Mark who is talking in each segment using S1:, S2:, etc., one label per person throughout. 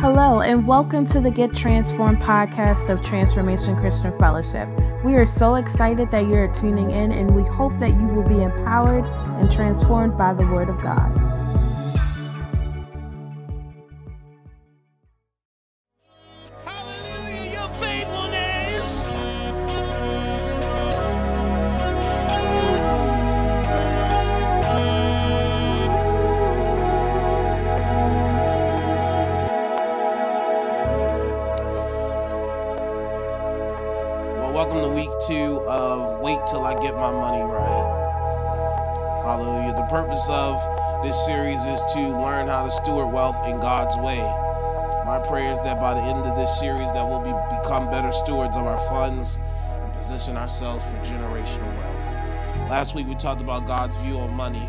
S1: Hello, and welcome to the Get Transformed podcast of Transformation Christian Fellowship. We are so excited that you're tuning in, and we hope that you will be empowered and transformed by the Word of God.
S2: Steward wealth in God's way. My prayer is that by the end of this series that we'll be, become better stewards of our funds and position ourselves for generational wealth. Last week we talked about God's view on money.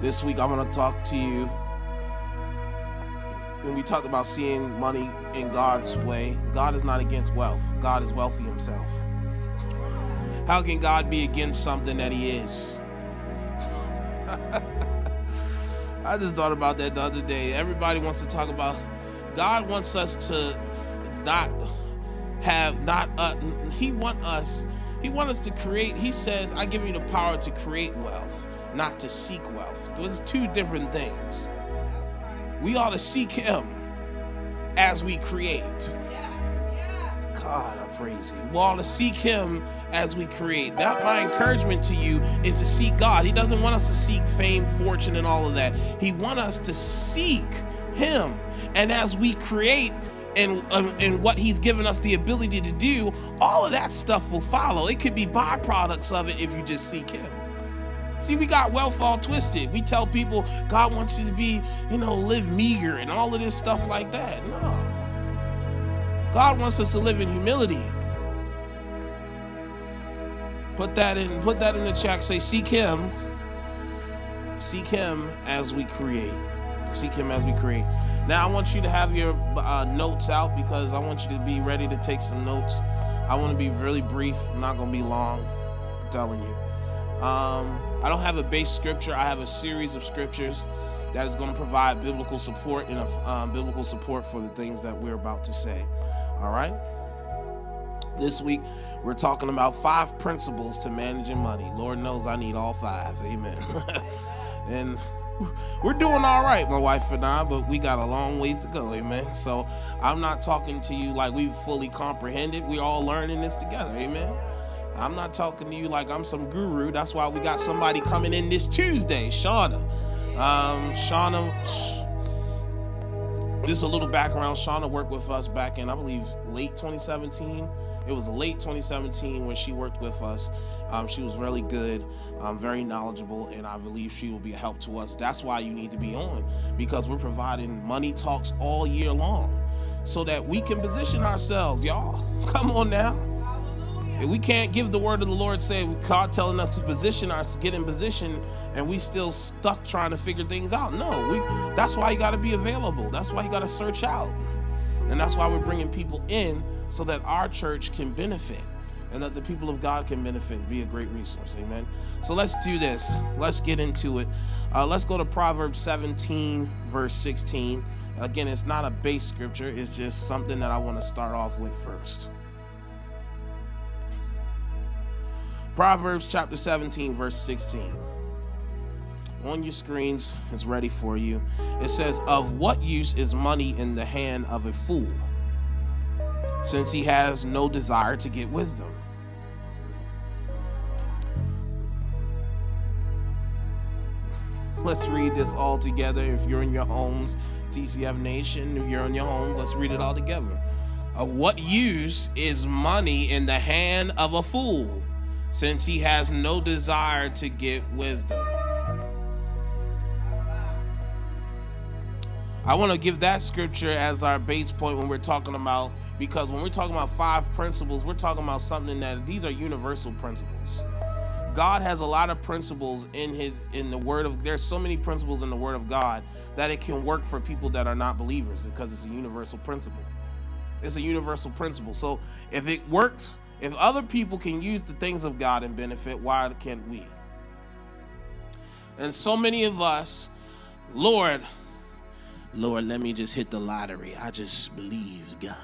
S2: This week I'm going to talk to you when we talked about seeing money in God's way. God is not against wealth. God is wealthy himself. How can God be against something that he is? I just thought about that the other day. Everybody wants to talk about God wants us to not have not uh, he want us he want us to create he says I give you the power to create wealth not to seek wealth. Those two different things. We ought to seek him as we create God, I praise you. Ought to seek Him as we create. That my encouragement to you is to seek God. He doesn't want us to seek fame, fortune, and all of that. He wants us to seek Him, and as we create. And, um, and what he's given us the ability to do, all of that stuff will follow. It could be byproducts of it if you just seek him. See, we got wealth all twisted. We tell people God wants you to be, you know, live meager and all of this stuff like that. No. God wants us to live in humility. Put that in put that in the chat. Say seek him. Seek him as we create. Seek him as we create. Now I want you to have your uh, notes out because I want you to be ready to take some notes. I want to be really brief. I'm not going to be long. I'm telling you. Um, I don't have a base scripture. I have a series of scriptures that is going to provide biblical support and a, um, biblical support for the things that we're about to say. All right. This week, we're talking about five principles to managing money. Lord knows I need all five. Amen. and we're doing all right, my wife and I, but we got a long ways to go. Amen. So I'm not talking to you like we've fully comprehended. We're all learning this together. Amen. I'm not talking to you like I'm some guru. That's why we got somebody coming in this Tuesday, Shauna. Um, Shauna, just a little background. Shauna worked with us back in, I believe, late 2017. It was late 2017 when she worked with us. Um, she was really good, um, very knowledgeable, and I believe she will be a help to us. That's why you need to be on because we're providing money talks all year long so that we can position ourselves, y'all. Come on now. We can't give the word of the Lord, say God telling us to position us, get in position, and we still stuck trying to figure things out. No, we. That's why you got to be available. That's why you got to search out, and that's why we're bringing people in so that our church can benefit, and that the people of God can benefit, be a great resource. Amen. So let's do this. Let's get into it. Uh, let's go to Proverbs 17, verse 16. Again, it's not a base scripture. It's just something that I want to start off with first. Proverbs chapter 17, verse 16. On your screens, it's ready for you. It says, Of what use is money in the hand of a fool, since he has no desire to get wisdom? Let's read this all together. If you're in your homes, TCF Nation, if you're in your homes, let's read it all together. Of what use is money in the hand of a fool? Since he has no desire to get wisdom. I want to give that scripture as our base point when we're talking about, because when we're talking about five principles, we're talking about something that these are universal principles. God has a lot of principles in his in the word of there's so many principles in the word of God that it can work for people that are not believers because it's a universal principle. It's a universal principle. So if it works if other people can use the things of God and benefit, why can't we? And so many of us, Lord, Lord, let me just hit the lottery. I just believe God.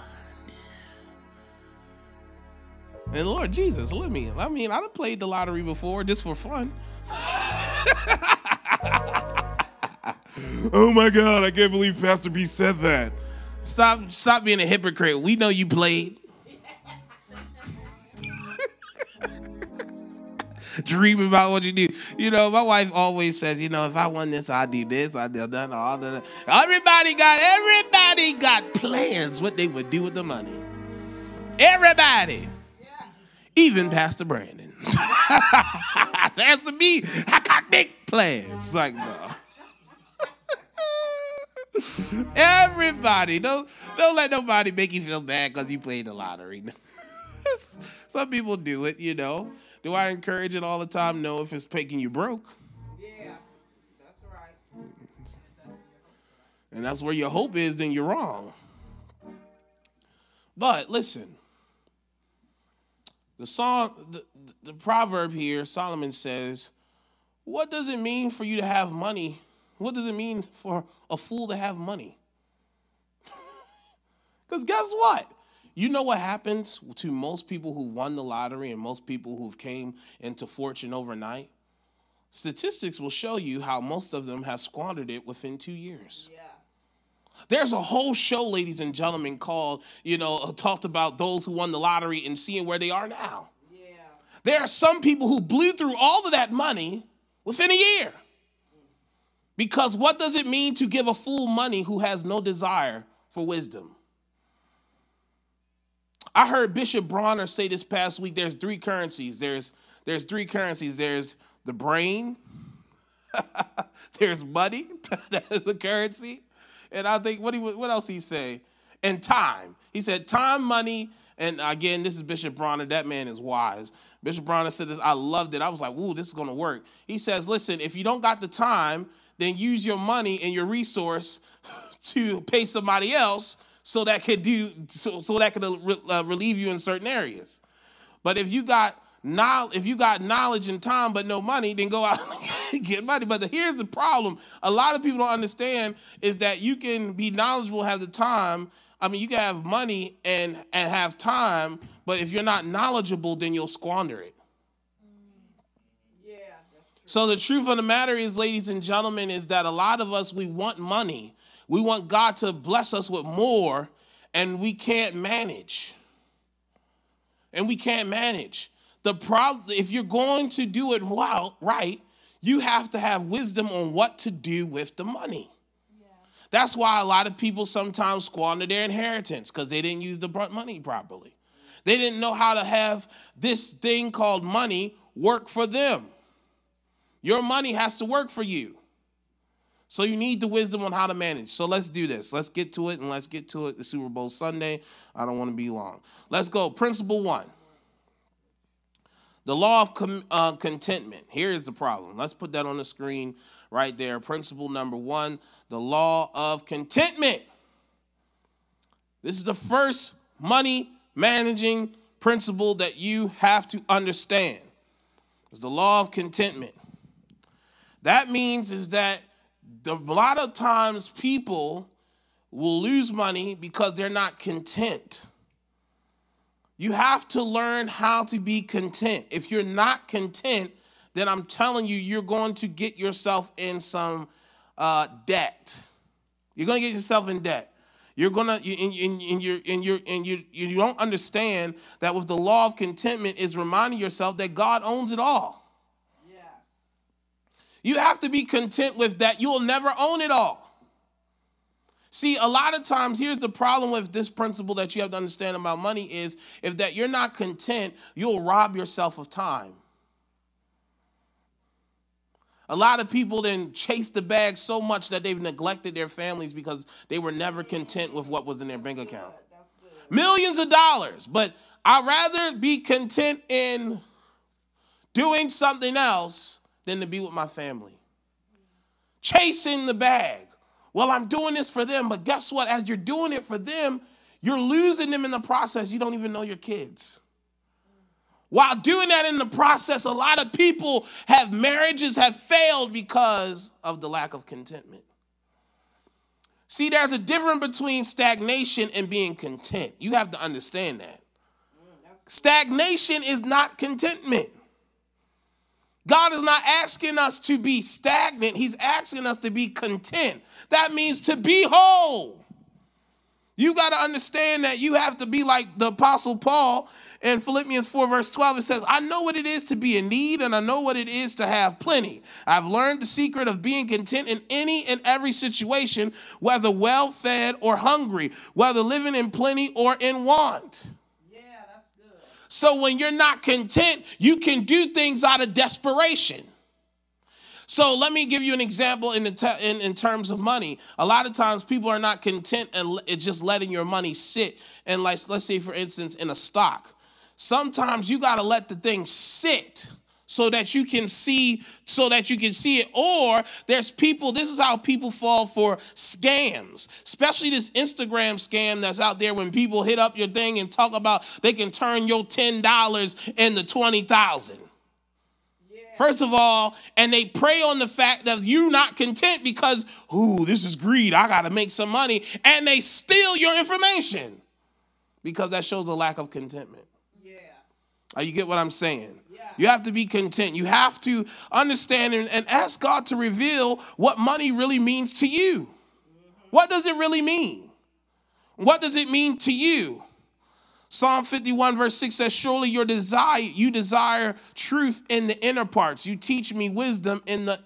S2: And Lord Jesus, let me. I mean, I've played the lottery before just for fun. oh my God, I can't believe Pastor B said that. Stop, stop being a hypocrite. We know you played. Dream about what you do. You know, my wife always says, you know, if I won this, I do this, I do that, all that. Everybody got everybody got plans what they would do with the money. Everybody. Even Pastor Brandon. Pastor B, I got big plans. It's like, no. Everybody, don't don't let nobody make you feel bad because you played the lottery. Some people do it, you know. Do I encourage it all the time? No, if it's making you broke. Yeah, that's right. And that's where your hope is, then you're wrong. But listen, the song, the, the proverb here, Solomon says, What does it mean for you to have money? What does it mean for a fool to have money? Because guess what? You know what happens to most people who won the lottery and most people who've came into fortune overnight? Statistics will show you how most of them have squandered it within two years. Yes. There's a whole show, ladies and gentlemen, called, you know, uh, talked about those who won the lottery and seeing where they are now. Yeah. There are some people who blew through all of that money within a year. Because what does it mean to give a fool money who has no desire for wisdom? I heard Bishop Bronner say this past week there's three currencies. There's there's three currencies. There's the brain, there's money, that is a currency. And I think what he what else he say? And time. He said time, money, and again, this is Bishop Bronner. That man is wise. Bishop Bronner said this. I loved it. I was like, "Ooh, this is gonna work." He says, "Listen, if you don't got the time, then use your money and your resource to pay somebody else so that could do so, so that could uh, relieve you in certain areas. But if you got knowledge, if you got knowledge and time but no money, then go out and get money. But the, here's the problem: a lot of people don't understand is that you can be knowledgeable, have the time. I mean, you can have money and and have time, but if you're not knowledgeable, then you'll squander it. So the truth of the matter is, ladies and gentlemen, is that a lot of us we want money. We want God to bless us with more, and we can't manage. And we can't manage. The problem, if you're going to do it well, right, you have to have wisdom on what to do with the money. Yeah. That's why a lot of people sometimes squander their inheritance because they didn't use the money properly. They didn't know how to have this thing called money work for them. Your money has to work for you. So you need the wisdom on how to manage. So let's do this. Let's get to it and let's get to it the Super Bowl Sunday. I don't want to be long. Let's go. Principle one. The law of com- uh, contentment. Here is the problem. Let's put that on the screen right there. Principle number one the law of contentment. This is the first money managing principle that you have to understand. It's the law of contentment. That means is that a lot of times people will lose money because they're not content. You have to learn how to be content. If you're not content, then I'm telling you, you're going to get yourself in some uh, debt. You're going to get yourself in debt. You're gonna and, and, and you and you and you you don't understand that with the law of contentment is reminding yourself that God owns it all. You have to be content with that. You'll never own it all. See, a lot of times, here's the problem with this principle that you have to understand about money is if that you're not content, you'll rob yourself of time. A lot of people then chase the bag so much that they've neglected their families because they were never content with what was in their bank account. Millions of dollars, but I'd rather be content in doing something else than to be with my family. Chasing the bag. Well, I'm doing this for them, but guess what? As you're doing it for them, you're losing them in the process. You don't even know your kids. While doing that in the process, a lot of people have marriages have failed because of the lack of contentment. See, there's a difference between stagnation and being content. You have to understand that. Stagnation is not contentment. God is not asking us to be stagnant, He's asking us to be content. That means to be whole. You got to understand that you have to be like the Apostle Paul in Philippians 4, verse 12, it says, I know what it is to be in need, and I know what it is to have plenty. I've learned the secret of being content in any and every situation, whether well fed or hungry, whether living in plenty or in want. So when you're not content, you can do things out of desperation. So let me give you an example in, te- in, in terms of money. A lot of times people are not content and it's just letting your money sit. And like, let's say, for instance, in a stock sometimes you got to let the thing sit so that you can see so that you can see it or there's people this is how people fall for scams especially this instagram scam that's out there when people hit up your thing and talk about they can turn your $10 into 20000 First of all, and they prey on the fact that you're not content because, ooh, this is greed. I got to make some money. And they steal your information because that shows a lack of contentment. Yeah. Uh, you get what I'm saying? You have to be content. You have to understand and, and, ask God to reveal what money really means to you. What does it really mean? What does it mean to you? Psalm 51 verse 6 says, Surely your desire, you desire truth in the inner parts. You teach me wisdom in the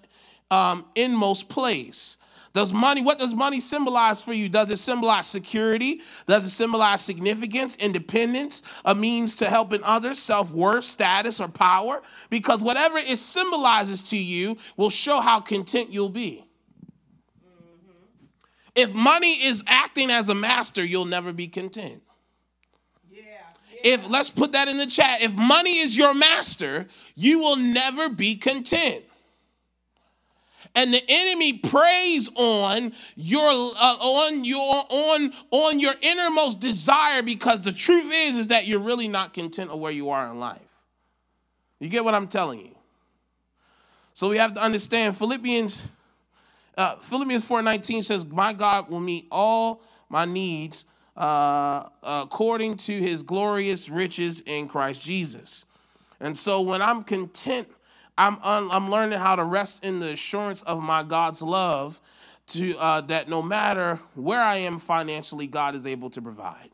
S2: um, inmost place. Does money, what does money symbolize for you? Does it symbolize security? Does it symbolize significance, independence, a means to helping others, self worth, status, or power? Because whatever it symbolizes to you will show how content you'll be. Mm-hmm. If money is acting as a master, you'll never be content. Yeah, yeah. If let's put that in the chat, if money is your master, you will never be content and the enemy preys on your uh, on your on on your innermost desire because the truth is is that you're really not content of where you are in life. You get what i'm telling you? So we have to understand philippians uh, philippians 4.19 says my god will meet all my needs uh, according to his glorious riches in christ jesus. And so when i'm content I'm, I'm learning how to rest in the assurance of my God's love to uh, that no matter where I am financially, God is able to provide.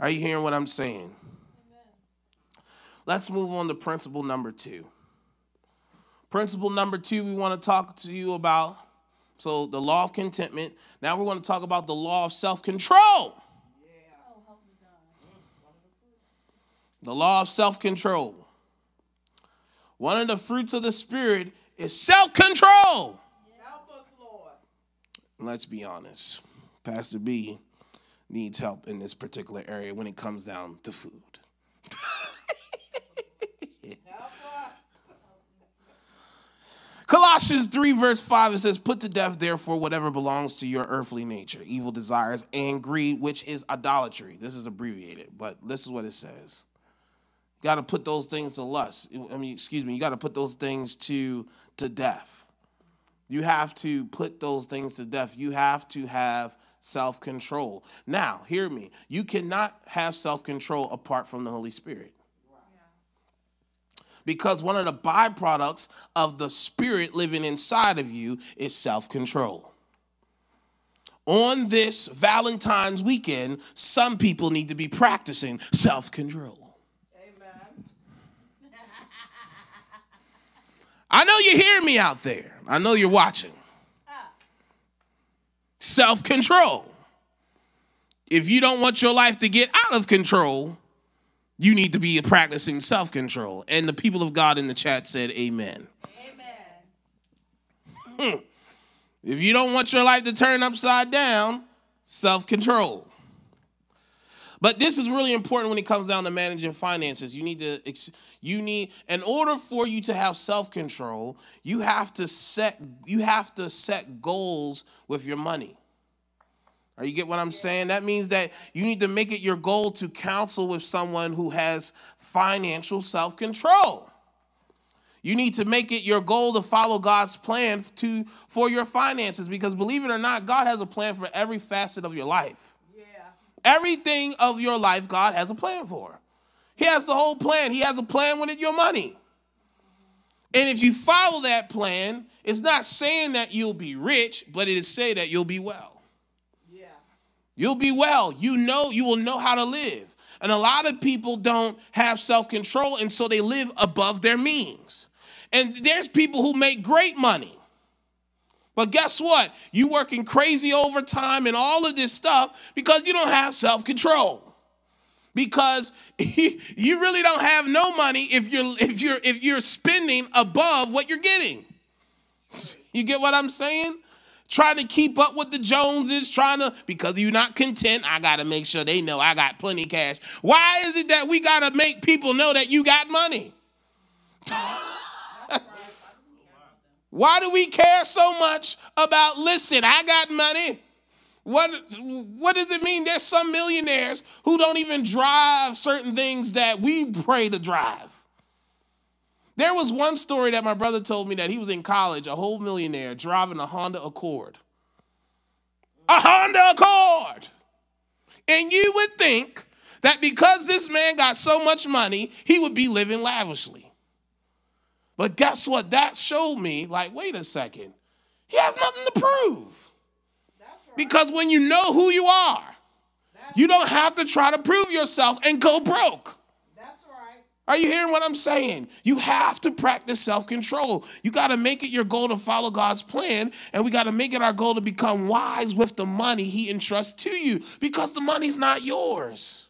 S2: Are you hearing what I'm saying? Amen. Let's move on to principle number two. Principle number two, we want to talk to you about. So, the law of contentment. Now, we're going to talk about the law of self control. The law of self control. One of the fruits of the Spirit is self control. Help us, Lord. Let's be honest. Pastor B needs help in this particular area when it comes down to food. Colossians 3, verse 5, it says, Put to death, therefore, whatever belongs to your earthly nature, evil desires and greed, which is idolatry. This is abbreviated, but this is what it says got to put those things to lust. I mean, excuse me, you got to put those things to to death. You have to put those things to death. You have to have self control. Now, hear me. You cannot have self control apart from the Holy Spirit. Because one of the byproducts of the Spirit living inside of you is self control. On this Valentine's weekend, some people need to be practicing self control. I know you hear me out there. I know you're watching. Self control. If you don't want your life to get out of control, you need to be practicing self control. And the people of God in the chat said, Amen. Amen. Hmm. If you don't want your life to turn upside down, self control. But this is really important when it comes down to managing finances. You need to you need in order for you to have self-control, you have to set you have to set goals with your money. Are you get what I'm saying? That means that you need to make it your goal to counsel with someone who has financial self-control. You need to make it your goal to follow God's plan to for your finances because believe it or not, God has a plan for every facet of your life. Yeah. Everything of your life God has a plan for. He has the whole plan. He has a plan with your money. And if you follow that plan, it's not saying that you'll be rich, but it is saying that you'll be well. Yes. You'll be well. You know you will know how to live. And a lot of people don't have self-control and so they live above their means. And there's people who make great money. But guess what? You working crazy overtime and all of this stuff because you don't have self-control. Because you really don't have no money if you're if you're if you're spending above what you're getting. You get what I'm saying? Trying to keep up with the Joneses, trying to, because you're not content, I got to make sure they know I got plenty cash. Why is it that we got to make people know that you got money? Why do we care so much about, listen, I got money? What, what does it mean? There's some millionaires who don't even drive certain things that we pray to drive. There was one story that my brother told me that he was in college, a whole millionaire, driving a Honda Accord. A Honda Accord! And you would think that because this man got so much money, he would be living lavishly. But guess what? That showed me, like, wait a second. He has nothing to prove. Because when you know who you are, you don't have to try to prove yourself and go broke. That's right. Are you hearing what I'm saying? You have to practice self control. You got to make it your goal to follow God's plan, and we got to make it our goal to become wise with the money He entrusts to you because the money's not yours.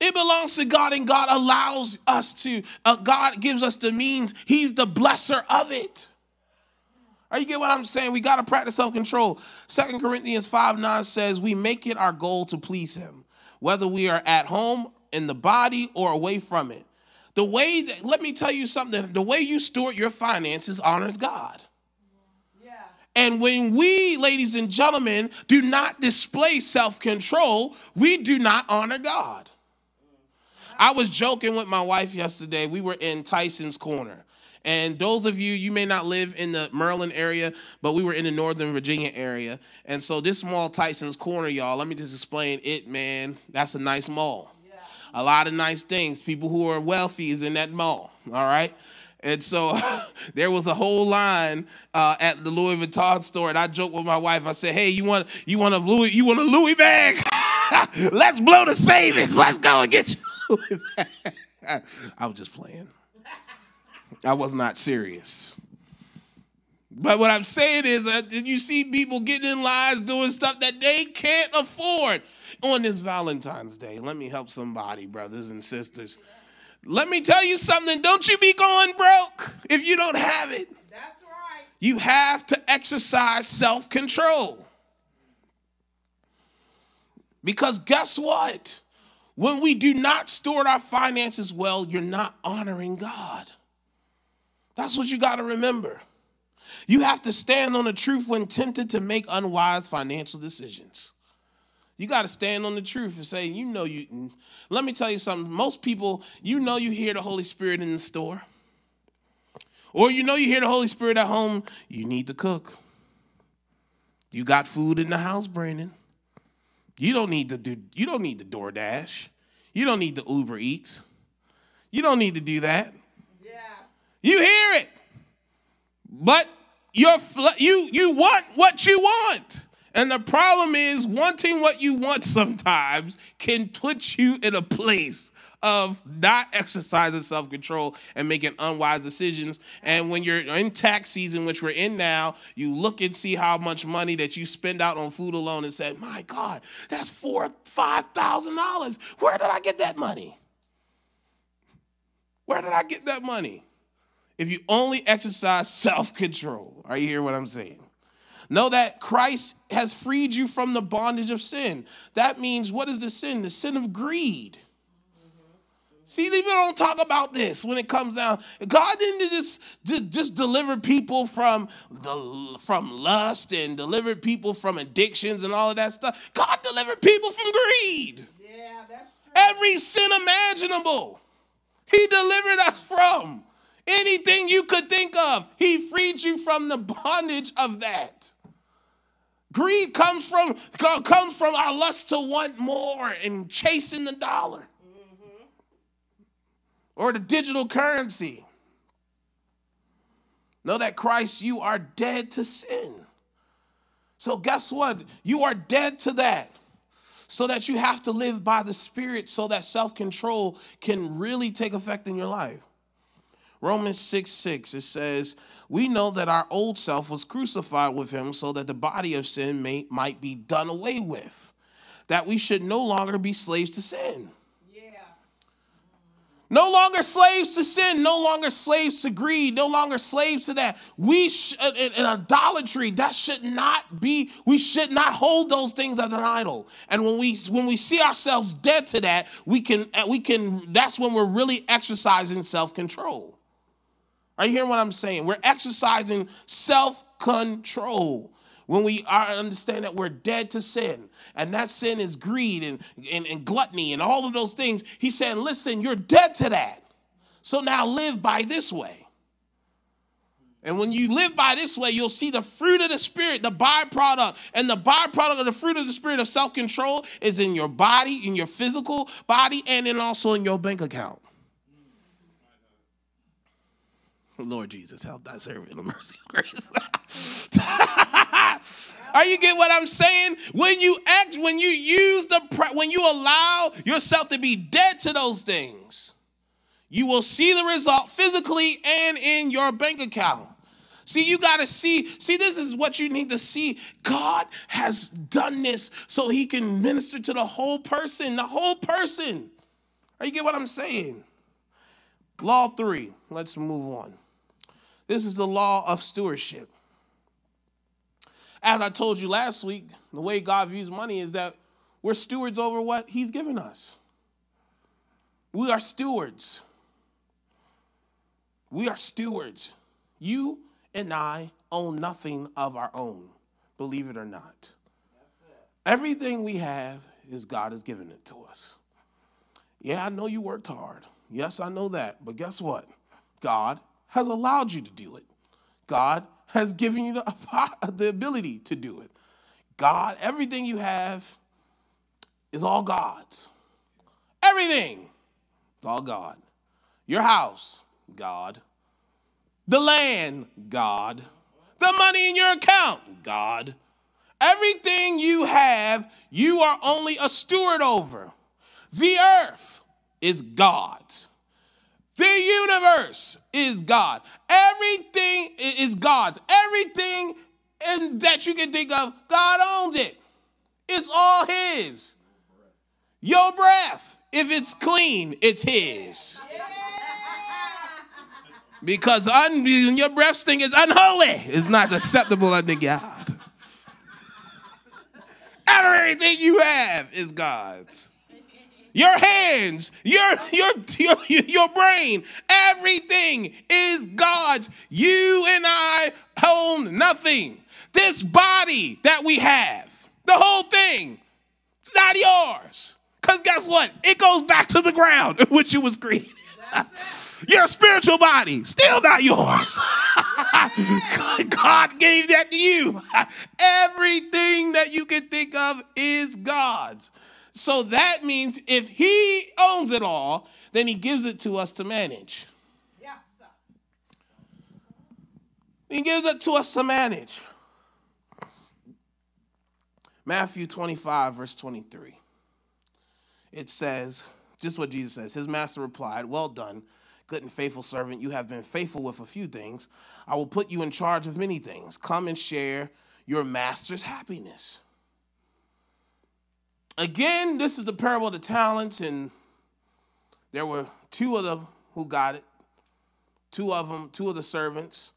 S2: It belongs to God, and God allows us to, uh, God gives us the means. He's the blesser of it. Are you get what I'm saying? We got to practice self control. Second Corinthians 5 9 says, We make it our goal to please Him, whether we are at home, in the body, or away from it. The way that, let me tell you something, the way you steward your finances honors God. And when we, ladies and gentlemen, do not display self control, we do not honor God. I was joking with my wife yesterday. We were in Tyson's Corner. And those of you, you may not live in the Maryland area, but we were in the Northern Virginia area. And so this mall, Tyson's Corner, y'all, let me just explain it, man. That's a nice mall. Yeah. A lot of nice things. People who are wealthy is in that mall, all right? And so there was a whole line uh, at the Louis Vuitton store, and I joked with my wife. I said, "Hey, you want you want a Louis you want a Louis bag? Let's blow the savings. Let's go and get you." I was just playing. I was not serious. But what I'm saying is uh, that you see people getting in lines doing stuff that they can't afford on this Valentine's Day. Let me help somebody, brothers and sisters. Let me tell you something. Don't you be going broke if you don't have it. That's right. You have to exercise self control. Because guess what? When we do not steward our finances well, you're not honoring God. That's what you got to remember. You have to stand on the truth when tempted to make unwise financial decisions. You got to stand on the truth and say, you know, you. Let me tell you something. Most people, you know, you hear the Holy Spirit in the store, or you know, you hear the Holy Spirit at home. You need to cook. You got food in the house, Brandon. You don't need to do you don't need the DoorDash. You don't need the Uber Eats. You don't need to do that. Yeah. You hear it. But your you you want what you want. And the problem is wanting what you want sometimes can put you in a place of not exercising self control and making unwise decisions. And when you're in tax season, which we're in now, you look and see how much money that you spend out on food alone and say, My God, that's four, five thousand dollars. Where did I get that money? Where did I get that money? If you only exercise self control, are you hear what I'm saying? Know that Christ has freed you from the bondage of sin. That means, what is the sin? The sin of greed. See, people don't talk about this when it comes down. God didn't just, just deliver people from the from lust and deliver people from addictions and all of that stuff. God delivered people from greed. Yeah, that's true. Every sin imaginable. He delivered us from anything you could think of. He freed you from the bondage of that. Greed comes from comes from our lust to want more and chasing the dollar. Or the digital currency. Know that Christ, you are dead to sin. So, guess what? You are dead to that. So that you have to live by the Spirit so that self control can really take effect in your life. Romans 6 6, it says, We know that our old self was crucified with him so that the body of sin may, might be done away with, that we should no longer be slaves to sin. No longer slaves to sin, no longer slaves to greed, no longer slaves to that. We sh- uh, in, in, idolatry that should not be. We should not hold those things as an idol. And when we when we see ourselves dead to that, we can uh, we can. That's when we're really exercising self control. Are you hearing what I'm saying? We're exercising self control when we are understand that we're dead to sin and that sin is greed and, and, and gluttony and all of those things he's saying listen you're dead to that so now live by this way and when you live by this way, you'll see the fruit of the Spirit, the byproduct. And the byproduct of the fruit of the Spirit of self control is in your body, in your physical body, and then also in your bank account. Lord Jesus, help thy servant in the mercy and grace. Are you get what I'm saying? When you act, when you use the, when you allow yourself to be dead to those things, you will see the result physically and in your bank account. See, you got to see. See, this is what you need to see. God has done this so he can minister to the whole person, the whole person. Are you get what I'm saying? Law three. Let's move on. This is the law of stewardship. As I told you last week, the way God views money is that we're stewards over what He's given us. We are stewards. We are stewards. You and I own nothing of our own, believe it or not. Everything we have is God has given it to us. Yeah, I know you worked hard. Yes, I know that. But guess what? God has allowed you to do it. God has given you the, the ability to do it. God, everything you have is all God's. Everything is all God. Your house, God. The land, God. The money in your account, God. Everything you have, you are only a steward over. The earth is God's. The universe is God. Everything is God's. Everything in, that you can think of, God owns it. It's all His. Your breath, if it's clean, it's His. Because un, your breath stink is unholy, it's not acceptable unto God. Everything you have is God's your hands, your, your, your, your brain, everything is God's. You and I own nothing. This body that we have, the whole thing, it's not yours. Because guess what? It goes back to the ground in which it was created. Your spiritual body, still not yours. God gave that to you. Everything that you can think of is God's. So that means if he owns it all, then he gives it to us to manage. Yes, sir. He gives it to us to manage. Matthew 25, verse 23. It says, just what Jesus says. His master replied, Well done, good and faithful servant. You have been faithful with a few things. I will put you in charge of many things. Come and share your master's happiness. Again, this is the parable of the talents, and there were two of them who got it. Two of them, two of the servants,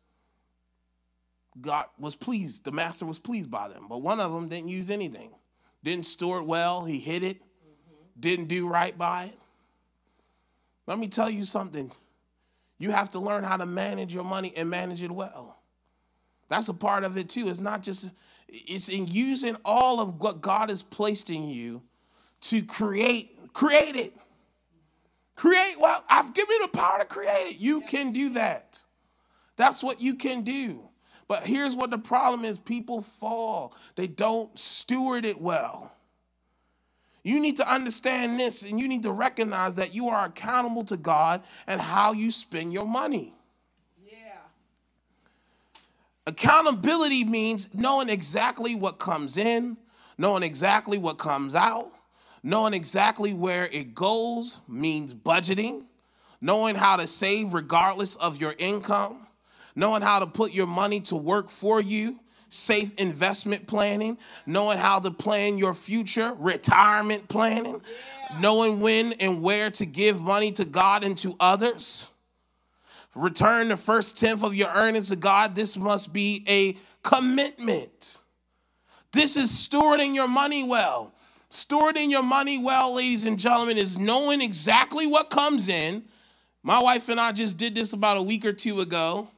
S2: God was pleased. The master was pleased by them, but one of them didn't use anything. Didn't store it well. He hid it. Mm-hmm. Didn't do right by it. Let me tell you something. You have to learn how to manage your money and manage it well. That's a part of it too. It's not just it's in using all of what God has placed in you to create create it. Create, well, I've given you the power to create it. You can do that. That's what you can do. But here's what the problem is people fall, they don't steward it well. You need to understand this and you need to recognize that you are accountable to God and how you spend your money. Accountability means knowing exactly what comes in, knowing exactly what comes out, knowing exactly where it goes means budgeting, knowing how to save regardless of your income, knowing how to put your money to work for you safe investment planning, knowing how to plan your future, retirement planning, yeah. knowing when and where to give money to God and to others. Return the first tenth of your earnings to God. This must be a commitment. This is stewarding your money well. Stewarding your money well, ladies and gentlemen, is knowing exactly what comes in. My wife and I just did this about a week or two ago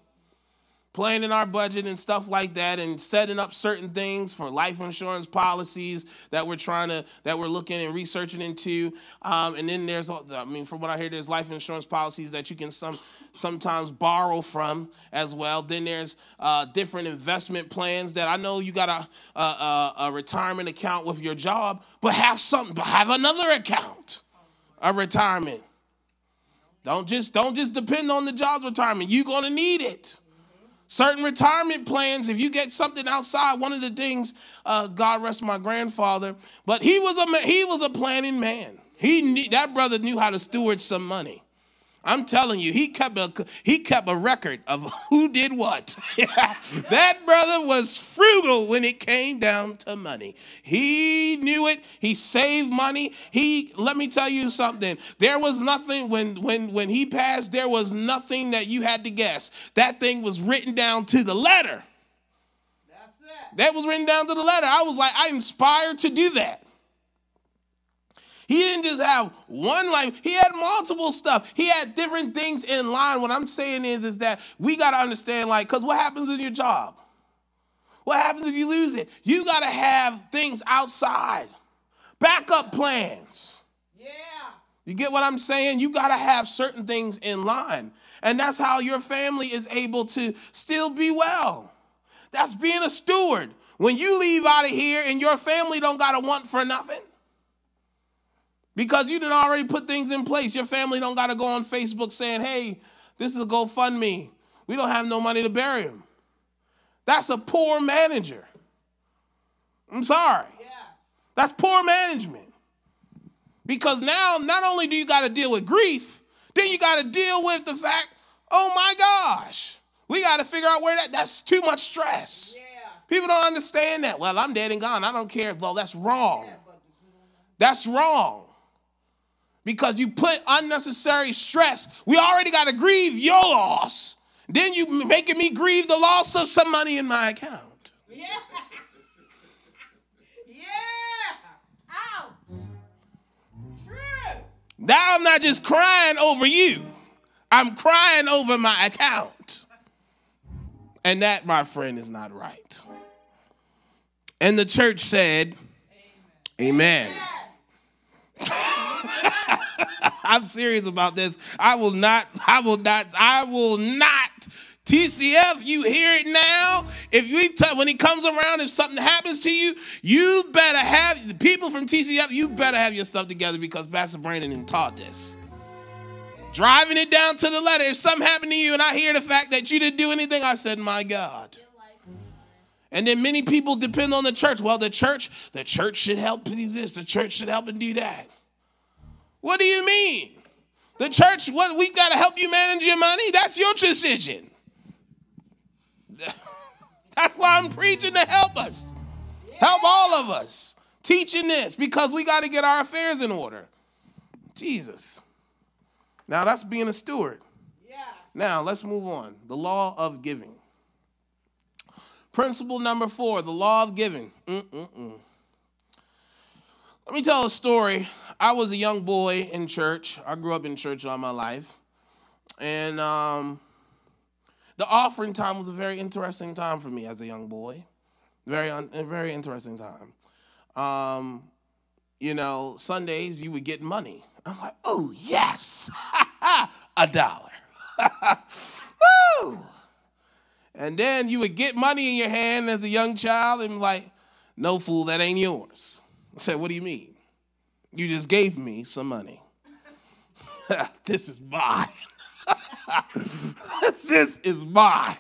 S2: planning our budget and stuff like that and setting up certain things for life insurance policies that we're trying to that we're looking and researching into. Um, and then there's i mean from what i hear there's life insurance policies that you can some sometimes borrow from as well. Then there's uh, different investment plans that i know you got a, a, a retirement account with your job but have something have another account a retirement. Don't just don't just depend on the job's retirement. You're going to need it Certain retirement plans, if you get something outside, one of the things, uh, God rest my grandfather, but he was a he was a planning man. He knew, that brother knew how to steward some money. I'm telling you, he kept a he kept a record of who did what. that brother was frugal when it came down to money. He knew it. He saved money. He let me tell you something. There was nothing when when when he passed. There was nothing that you had to guess. That thing was written down to the letter. That's it. That was written down to the letter. I was like, I inspired to do that. He didn't just have one life, he had multiple stuff. He had different things in line. What I'm saying is, is that we got to understand, like, because what happens in your job? What happens if you lose it? You got to have things outside, backup plans. Yeah. You get what I'm saying? You got to have certain things in line. And that's how your family is able to still be well. That's being a steward. When you leave out of here and your family don't got to want for nothing, because you didn't already put things in place. Your family don't got to go on Facebook saying, hey, this is a GoFundMe. We don't have no money to bury him. That's a poor manager. I'm sorry. Yes. That's poor management. Because now, not only do you got to deal with grief, then you got to deal with the fact, oh my gosh, we got to figure out where that, that's too much stress. Yeah. People don't understand that. Well, I'm dead and gone. I don't care. Well, that's wrong. That's wrong because you put unnecessary stress. We already got to grieve your loss. Then you making me grieve the loss of some money in my account. Yeah. yeah. Ow. True. Now I'm not just crying over you. I'm crying over my account. And that, my friend, is not right. And the church said, Amen. Amen. I'm serious about this. I will not, I will not, I will not. TCF, you hear it now. If we t- when he comes around, if something happens to you, you better have the people from TCF. You better have your stuff together because Pastor Brandon taught this. Driving it down to the letter. If something happened to you and I hear the fact that you didn't do anything, I said, "My God." And then many people depend on the church. Well, the church, the church should help do this. The church should help and do that. What do you mean? The church, what we got to help you manage your money? That's your decision. That's why I'm preaching to help us. Help all of us. Teaching this because we got to get our affairs in order. Jesus. Now that's being a steward. Yeah. Now let's move on. The law of giving. Principle number four the law of giving. Mm-mm-mm. Let me tell a story. I was a young boy in church. I grew up in church all my life. And um, the offering time was a very interesting time for me as a young boy. Very, very interesting time. Um, you know, Sundays you would get money. I'm like, oh, yes, a dollar. Woo! And then you would get money in your hand as a young child and like, no, fool, that ain't yours. I said, what do you mean? You just gave me some money. this is mine. this is mine.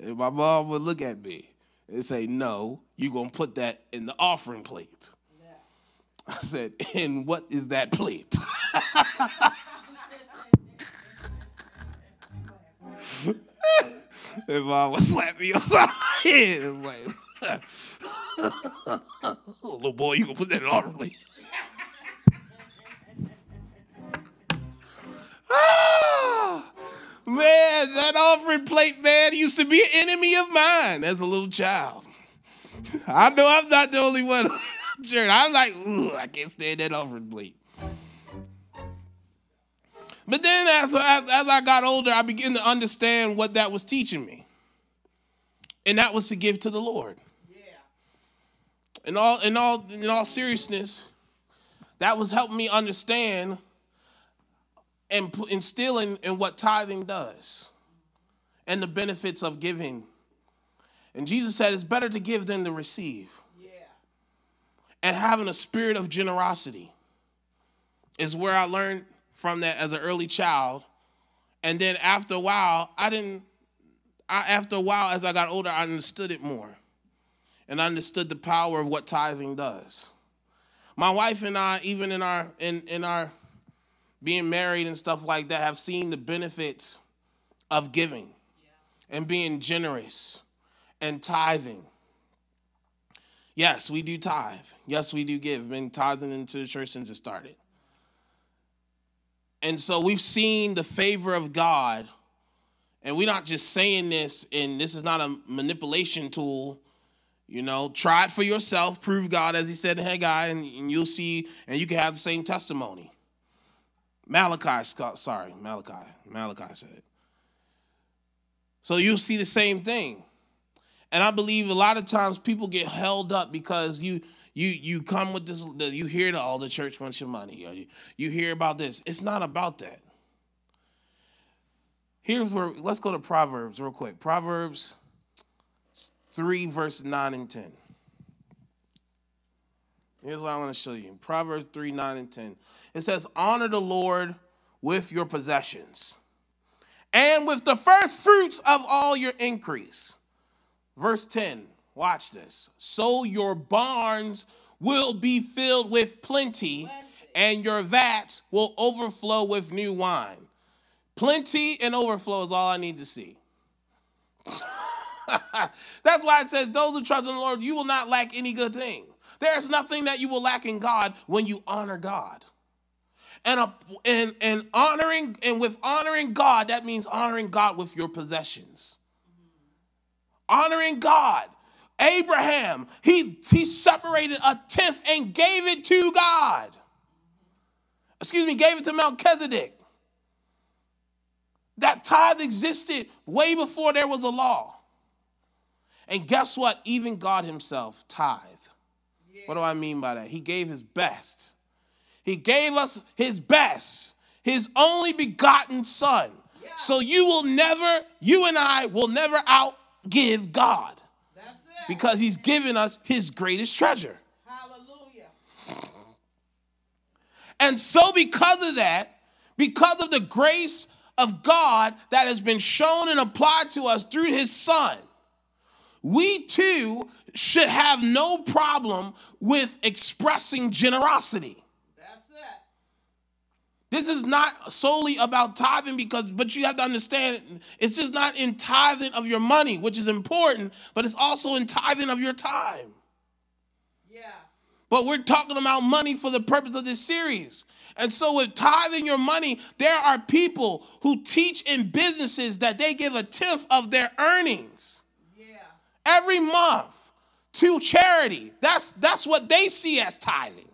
S2: And my mom would look at me and say, no, you're going to put that in the offering plate. I said, and what is that plate? and mom would slap me upside the head. It was like, little boy, you gonna put that in offering plate? ah, man, that offering plate, man, used to be an enemy of mine as a little child. I know I'm not the only one. Sure, I'm like, I can't stand that offering plate. But then as, as, as I got older, I began to understand what that was teaching me. And that was to give to the Lord. In all, in all, in all seriousness, that was helping me understand and instilling in what tithing does and the benefits of giving. And Jesus said it's better to give than to receive Yeah. and having a spirit of generosity is where I learned from that as an early child. And then after a while, I didn't, I, after a while, as I got older, I understood it more and understood the power of what tithing does. My wife and I, even in our in, in our being married and stuff like that, have seen the benefits of giving yeah. and being generous and tithing Yes, we do tithe. Yes, we do give. Been tithing into the church since it started. And so we've seen the favor of God. And we're not just saying this, and this is not a manipulation tool. You know, try it for yourself, prove God, as he said in Haggai, and, and you'll see, and you can have the same testimony. Malachi, sorry, Malachi, Malachi said it. So you'll see the same thing. And I believe a lot of times people get held up because you you you come with this you hear the, all oh, the church wants your money you, you hear about this it's not about that here's where let's go to proverbs real quick proverbs 3 verse 9 and 10 here's what i want to show you proverbs 3 9 and 10 it says honor the lord with your possessions and with the first fruits of all your increase Verse 10, watch this. So your barns will be filled with plenty, and your vats will overflow with new wine. Plenty and overflow is all I need to see. That's why it says, Those who trust in the Lord, you will not lack any good thing. There's nothing that you will lack in God when you honor God. And, a, and, and honoring and with honoring God, that means honoring God with your possessions honoring God. Abraham, he, he separated a tenth and gave it to God. Excuse me, gave it to Melchizedek. That tithe existed way before there was a law. And guess what? Even God Himself tithe. Yeah. What do I mean by that? He gave His best. He gave us His best, His only begotten Son. Yeah. So you will never, you and I will never out give God. Because he's given us his greatest treasure. Hallelujah. And so, because of that, because of the grace of God that has been shown and applied to us through his son, we too should have no problem with expressing generosity. That's it. This is not solely about tithing because, but you have to understand, it's just not in tithing of your money, which is important, but it's also in tithing of your time. Yes. But we're talking about money for the purpose of this series. And so, with tithing your money, there are people who teach in businesses that they give a tenth of their earnings. Every month to charity. That's, that's what they see as tithing.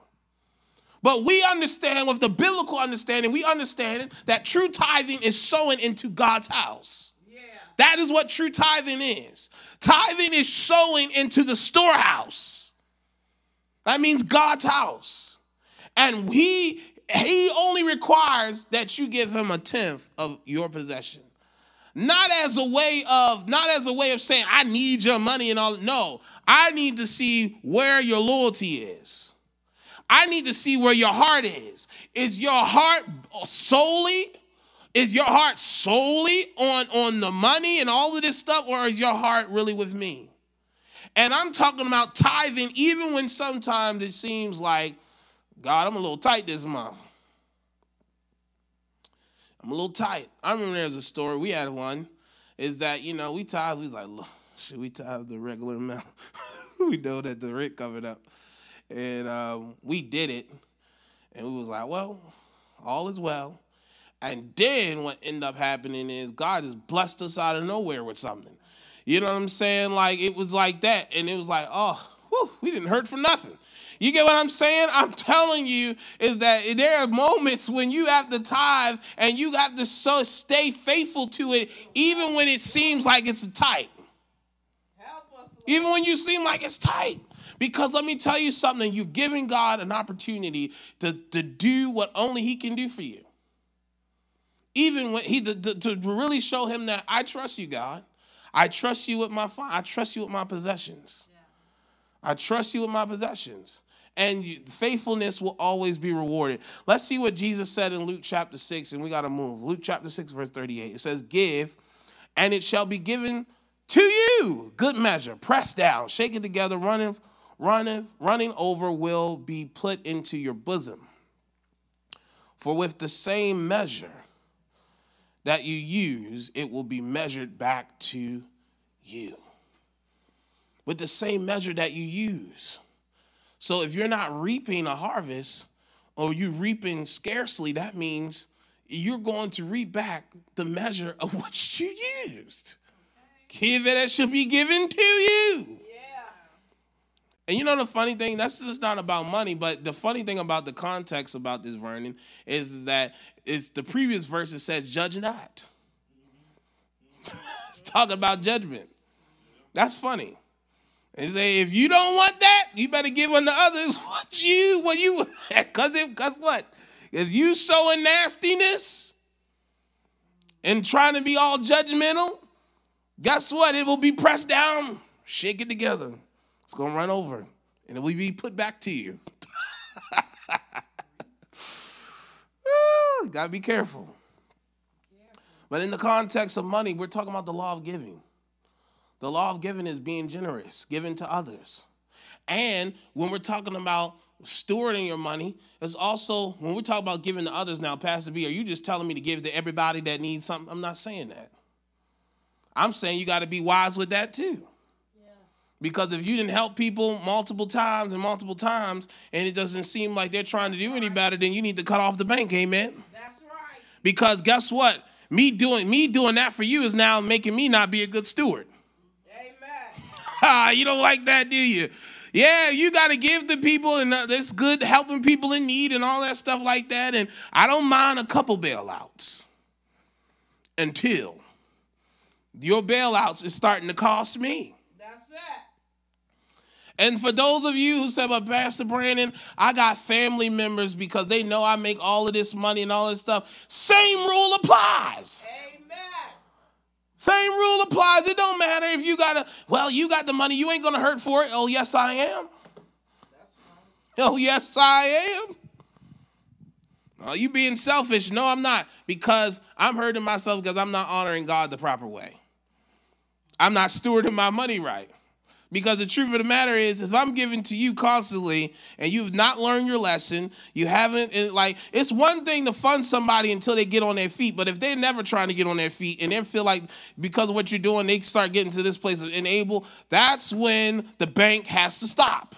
S2: But we understand with the biblical understanding, we understand that true tithing is sowing into God's house. Yeah. That is what true tithing is. Tithing is sowing into the storehouse. That means God's house. And he He only requires that you give him a tenth of your possession. Not as a way of not as a way of saying I need your money and all. No, I need to see where your loyalty is. I need to see where your heart is. Is your heart solely is your heart solely on on the money and all of this stuff or is your heart really with me? And I'm talking about tithing even when sometimes it seems like God, I'm a little tight this month. I'm a little tight. I remember there's a story we had one. Is that you know we tithe? We was like, should we tithe the regular amount? we know that the rent coming up, and um, we did it, and we was like, well, all is well. And then what ended up happening is God just blessed us out of nowhere with something. You know what I'm saying? Like it was like that, and it was like, oh, whew, we didn't hurt for nothing. You get what I'm saying? I'm telling you is that there are moments when you have to tithe and you got to so stay faithful to it, even when it seems like it's tight. Even when you seem like it's tight. Because let me tell you something, you've given God an opportunity to, to do what only He can do for you. Even when He to, to really show Him that I trust you, God. I trust you with my I trust you with my possessions. I trust you with my possessions and faithfulness will always be rewarded. Let's see what Jesus said in Luke chapter 6, and we got to move. Luke chapter 6, verse 38. It says, Give, and it shall be given to you. Good measure, pressed down, shaken together, running, running, running over will be put into your bosom. For with the same measure that you use, it will be measured back to you. With the same measure that you use. So if you're not reaping a harvest or you're reaping scarcely, that means you're going to reap back the measure of what you used. Give it as should be given to you. And you know the funny thing, that's just not about money, but the funny thing about the context about this, Vernon, is that it's the previous verse that says, judge not. it's talking about judgment. That's funny. And say, if you don't want that, you better give unto others what you, what you, because guess what? If you sowing nastiness and trying to be all judgmental, guess what? It will be pressed down, shake it together. It's gonna run over, and it will be put back to you. Gotta be careful. But in the context of money, we're talking about the law of giving. The law of giving is being generous, giving to others. And when we're talking about stewarding your money, it's also when we talk about giving to others now, Pastor B, are you just telling me to give to everybody that needs something? I'm not saying that. I'm saying you got to be wise with that too. Because if you didn't help people multiple times and multiple times, and it doesn't seem like they're trying to do any better, then you need to cut off the bank, amen. That's right. Because guess what? Me doing me doing that for you is now making me not be a good steward. you don't like that, do you? Yeah, you got to give to people, and uh, it's good helping people in need and all that stuff like that. And I don't mind a couple bailouts until your bailouts is starting to cost me. That's it. And for those of you who said, but Pastor Brandon, I got family members because they know I make all of this money and all this stuff. Same rule applies. Hey. Same rule applies. It don't matter if you got a, well, you got the money, you ain't gonna hurt for it. Oh, yes, I am. Oh, yes, I am. Are you being selfish? No, I'm not. Because I'm hurting myself because I'm not honoring God the proper way. I'm not stewarding my money right. Because the truth of the matter is, if I'm giving to you constantly and you've not learned your lesson, you haven't, like, it's one thing to fund somebody until they get on their feet. But if they're never trying to get on their feet and they feel like because of what you're doing, they start getting to this place of enable, that's when the bank has to stop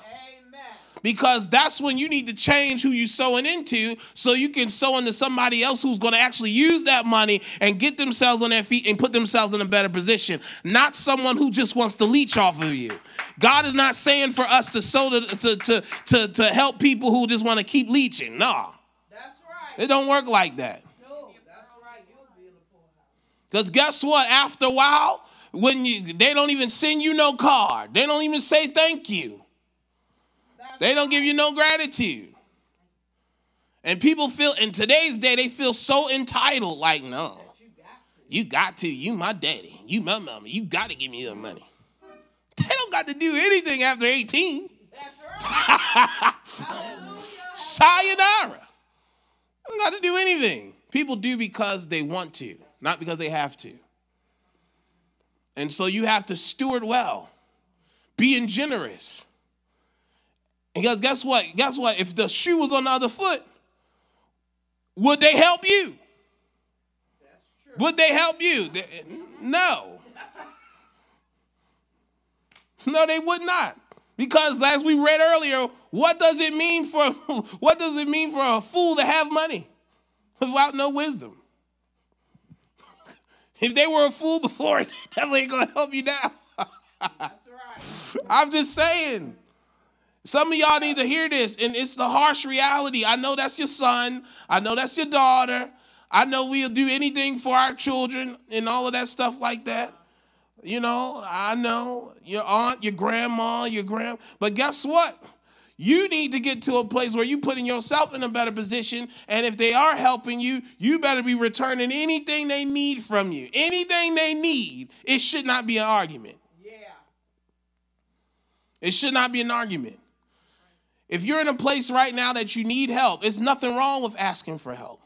S2: because that's when you need to change who you're sowing into so you can sow into somebody else who's going to actually use that money and get themselves on their feet and put themselves in a better position, not someone who just wants to leech off of you. God is not saying for us to sow to, to, to, to, to help people who just want to keep leeching. No. That's right. It don't work like that. No, that's right. Because guess what? After a while, when you they don't even send you no card, they don't even say thank you. They don't give you no gratitude. And people feel in today's day, they feel so entitled, like, no, you got to. You my daddy. You my mama. You got to give me the money. They don't got to do anything after 18. That's right. Sayonara. They don't got to do anything. People do because they want to, not because they have to. And so you have to steward well, being generous. And guys, guess what? Guess what? If the shoe was on the other foot, would they help you? Would they help you? No. No, they would not. Because as we read earlier, what does it mean for what does it mean for a fool to have money without no wisdom? if they were a fool before, definitely ain't gonna help you now. Right. I'm just saying. Some of y'all need to hear this, and it's the harsh reality. I know that's your son. I know that's your daughter. I know we'll do anything for our children and all of that stuff like that. You know, I know your aunt, your grandma, your grand. But guess what? You need to get to a place where you're putting yourself in a better position. And if they are helping you, you better be returning anything they need from you. Anything they need, it should not be an argument. Yeah. It should not be an argument. If you're in a place right now that you need help, there's nothing wrong with asking for help.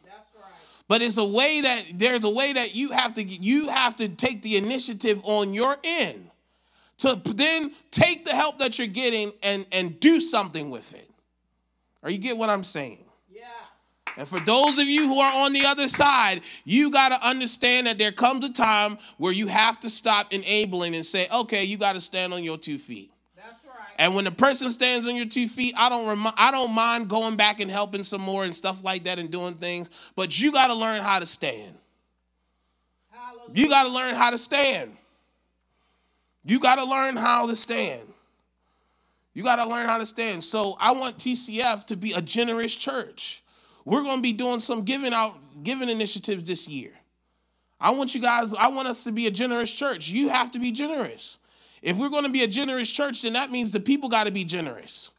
S2: But it's a way that there's a way that you have to you have to take the initiative on your end to then take the help that you're getting and and do something with it. Or you get what I'm saying? Yeah. And for those of you who are on the other side, you got to understand that there comes a time where you have to stop enabling and say, "Okay, you got to stand on your two feet." And when the person stands on your two feet, I don't rem- I don't mind going back and helping some more and stuff like that and doing things. But you got to learn how to stand. Hallelujah. You got to learn how to stand. You got to learn how to stand. You got to learn how to stand. So I want TCF to be a generous church. We're going to be doing some giving out giving initiatives this year. I want you guys, I want us to be a generous church. You have to be generous. If we're going to be a generous church, then that means the people got to be generous.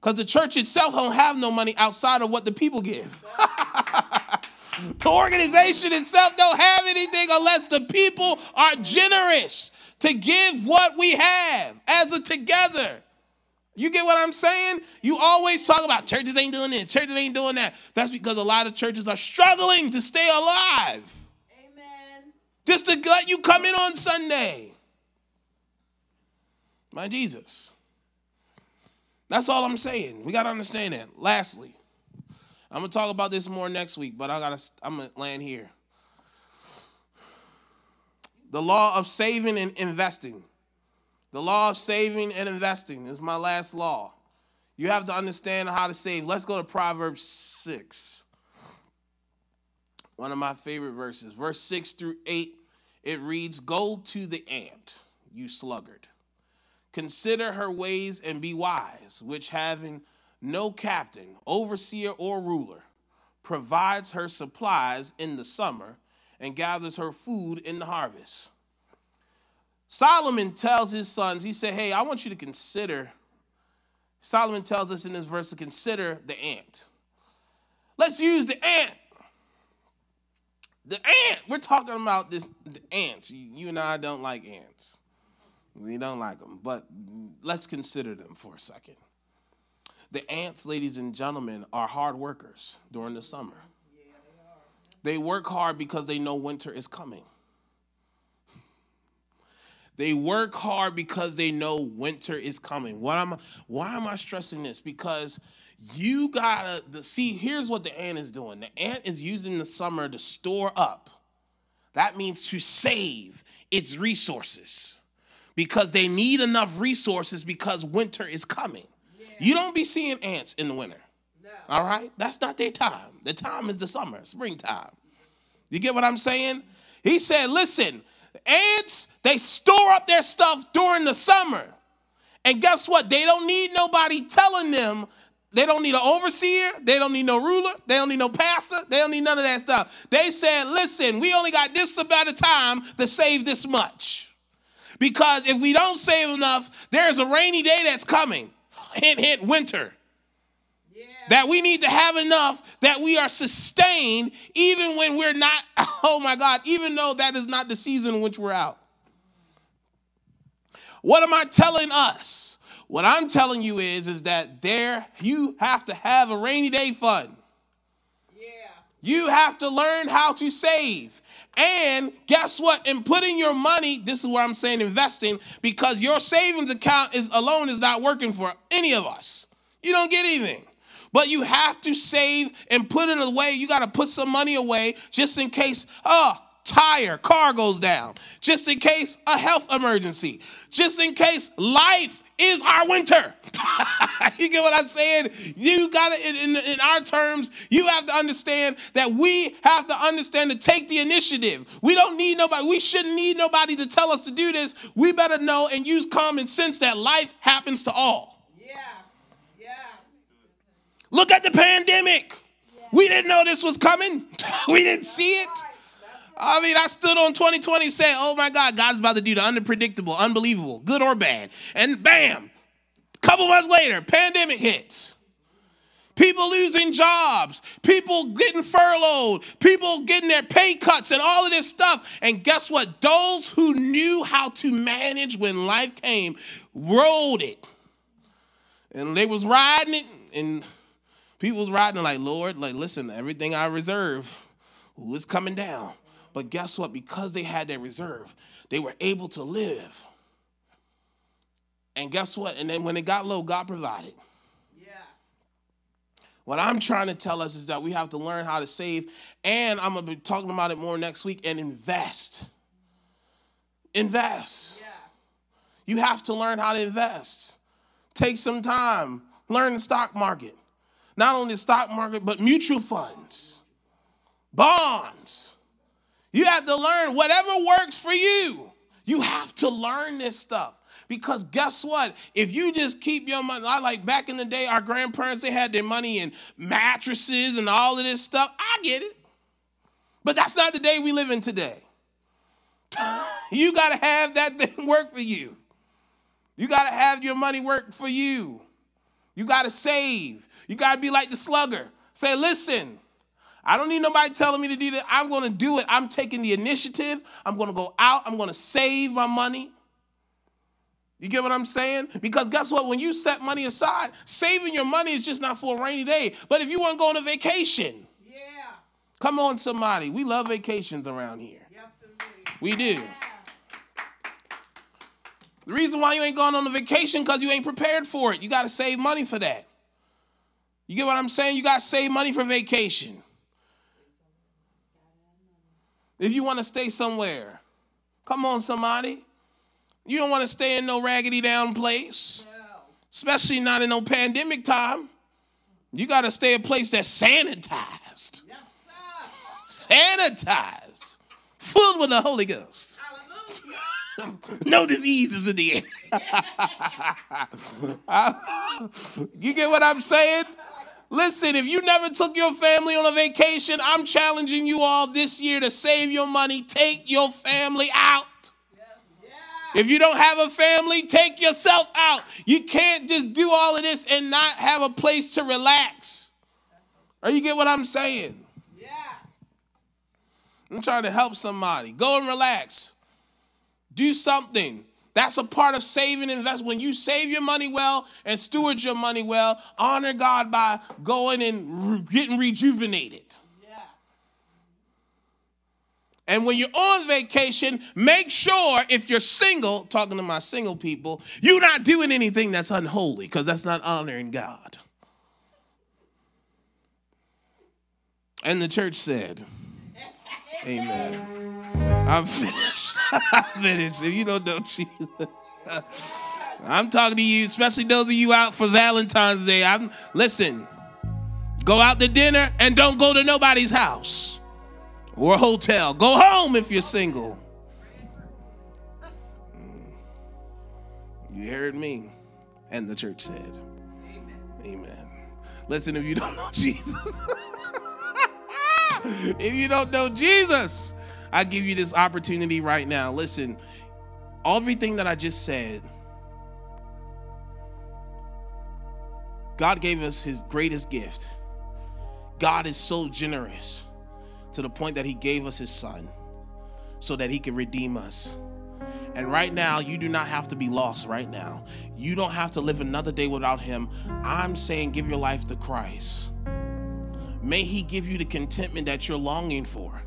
S2: Because the church itself don't have no money outside of what the people give. the organization itself don't have anything unless the people are generous to give what we have as a together. You get what I'm saying? You always talk about churches ain't doing this, churches ain't doing that. That's because a lot of churches are struggling to stay alive. Amen. Just to let you come in on Sunday. My Jesus. That's all I'm saying. We got to understand that. Lastly, I'm going to talk about this more next week, but I got to I'm going to land here. The law of saving and investing. The law of saving and investing is my last law. You have to understand how to save. Let's go to Proverbs 6. One of my favorite verses. Verse 6 through 8, it reads Go to the ant, you sluggard Consider her ways and be wise, which having no captain, overseer, or ruler, provides her supplies in the summer and gathers her food in the harvest. Solomon tells his sons, he said, Hey, I want you to consider. Solomon tells us in this verse to consider the ant. Let's use the ant. The ant, we're talking about this the ants. You and I don't like ants. We don't like them, but let's consider them for a second. The ants, ladies and gentlemen, are hard workers during the summer. they, work hard because they know winter is coming. They work hard because they know winter is coming. What am I, why am I stressing this? Because you gotta see. Here's what the ant is doing. The ant is using the summer to store up. That means to save its resources because they need enough resources because winter is coming. Yeah. You don't be seeing ants in the winter. No. All right? That's not their time. The time is the summer, springtime. You get what I'm saying? He said, listen, ants, they store up their stuff during the summer. And guess what? They don't need nobody telling them. They don't need an overseer. They don't need no ruler. They don't need no pastor. They don't need none of that stuff. They said, listen, we only got this amount of time to save this much. Because if we don't save enough, there's a rainy day that's coming. Hint, hint, winter. Yeah. That we need to have enough that we are sustained even when we're not, oh my God, even though that is not the season in which we're out. What am I telling us? What I'm telling you is, is that there you have to have a rainy day fund. Yeah. You have to learn how to save. And guess what? In putting your money, this is where I'm saying investing, because your savings account is alone is not working for any of us. You don't get anything. But you have to save and put it away. You got to put some money away just in case, oh, tire, car goes down, just in case a health emergency, just in case life is our winter. you get what I'm saying? You got to, in, in, in, our terms, you have to understand that we have to understand to take the initiative. We don't need nobody, we shouldn't need nobody to tell us to do this. We better know and use common sense that life happens to all. Yeah. Yeah. Look at the pandemic. Yeah. We didn't know this was coming, we didn't see it. I mean, I stood on 2020 saying, oh my God, God's about to do the unpredictable, unbelievable, good or bad. And bam, a couple months later, pandemic hits. People losing jobs, people getting furloughed, people getting their pay cuts and all of this stuff. And guess what? Those who knew how to manage when life came rode it. And they was riding it, and people was riding like, Lord, like, listen, everything I reserve, who is coming down? But guess what? Because they had their reserve, they were able to live. And guess what? And then when it got low, God provided. What I'm trying to tell us is that we have to learn how to save, and I'm gonna be talking about it more next week, and invest. Invest. Yeah. You have to learn how to invest. Take some time, learn the stock market. Not only the stock market, but mutual funds, bonds you have to learn whatever works for you. You have to learn this stuff. Because guess what? If you just keep your money, I like back in the day, our grandparents, they had their money in mattresses and all of this stuff. I get it. But that's not the day we live in today. you got to have that thing work for you. You got to have your money work for you. You got to save. You got to be like the slugger. Say, listen, I don't need nobody telling me to do that. I'm going to do it. I'm taking the initiative. I'm going to go out. I'm going to save my money. You get what I'm saying? Because guess what? When you set money aside, saving your money is just not for a rainy day. But if you want to go on a vacation, yeah. Come on, somebody. We love vacations around here. Yes, we do. Yeah. The reason why you ain't going on a vacation because you ain't prepared for it. You got to save money for that. You get what I'm saying? You got to save money for vacation. If you want to stay somewhere, come on, somebody. You don't want to stay in no raggedy down place, no. especially not in no pandemic time. You got to stay a place that's sanitized, yes, sanitized, Filled with the Holy Ghost. no diseases in the air. you get what I'm saying? Listen, if you never took your family on a vacation, I'm challenging you all this year to save your money. Take your family out. If you don't have a family, take yourself out. You can't just do all of this and not have a place to relax. Or you get what I'm saying? Yes. I'm trying to help somebody. Go and relax. Do something. That's a part of saving and invest. When you save your money well and steward your money well, honor God by going and re- getting rejuvenated. And when you're on vacation, make sure if you're single, talking to my single people, you're not doing anything that's unholy because that's not honoring God. And the church said, Amen. I'm finished. I'm finished. If you don't know Jesus, I'm talking to you, especially those of you out for Valentine's Day. I'm listen. Go out to dinner and don't go to nobody's house or hotel. Go home if you're single. You heard me. And the church said, Amen. Amen. Listen, if you don't know Jesus, if you don't know Jesus, I give you this opportunity right now. Listen, everything that I just said, God gave us his greatest gift. God is so generous to the point that he gave us his son so that he could redeem us. And right now, you do not have to be lost right now. You don't have to live another day without him. I'm saying give your life to Christ. May he give you the contentment that you're longing for.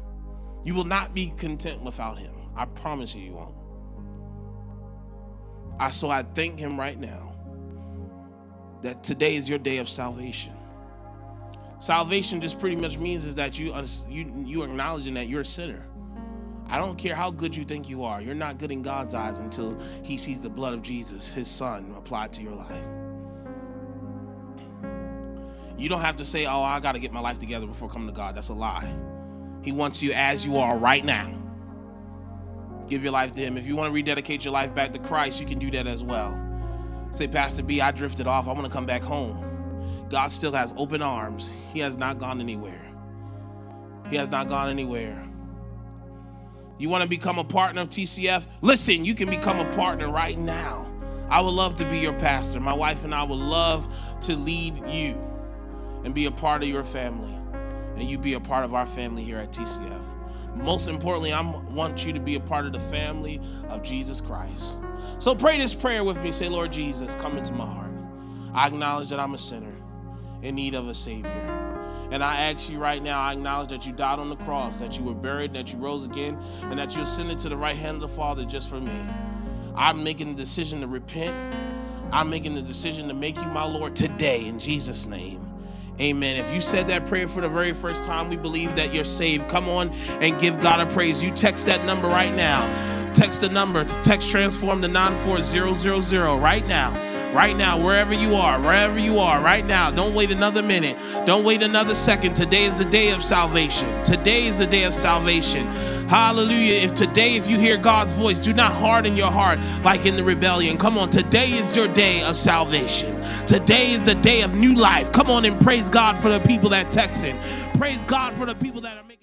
S2: You will not be content without him. I promise you, you won't. I, so I thank him right now that today is your day of salvation. Salvation just pretty much means is that you you you acknowledging that you're a sinner. I don't care how good you think you are. You're not good in God's eyes until he sees the blood of Jesus, his son, applied to your life. You don't have to say, "Oh, I got to get my life together before coming to God." That's a lie. He wants you as you are right now. Give your life to Him. If you want to rededicate your life back to Christ, you can do that as well. Say, Pastor B, I drifted off. I want to come back home. God still has open arms. He has not gone anywhere. He has not gone anywhere. You want to become a partner of TCF? Listen, you can become a partner right now. I would love to be your pastor. My wife and I would love to lead you and be a part of your family and you be a part of our family here at TCF. Most importantly, I want you to be a part of the family of Jesus Christ. So pray this prayer with me. Say, Lord Jesus, come into my heart. I acknowledge that I'm a sinner in need of a Savior. And I ask you right now, I acknowledge that you died on the cross, that you were buried, that you rose again, and that you ascended to the right hand of the Father just for me. I'm making the decision to repent. I'm making the decision to make you my Lord today in Jesus' name. Amen. If you said that prayer for the very first time, we believe that you're saved. Come on and give God a praise. You text that number right now. Text the number, text transform to 94000 right now right now, wherever you are, wherever you are, right now. Don't wait another minute. Don't wait another second. Today is the day of salvation. Today is the day of salvation. Hallelujah. If today, if you hear God's voice, do not harden your heart like in the rebellion. Come on, today is your day of salvation. Today is the day of new life. Come on and praise God for the people that text texting. Praise God for the people that are making.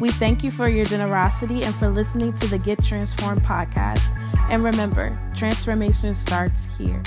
S1: We thank you for your generosity and for listening to the Get Transformed podcast. And remember, transformation starts here.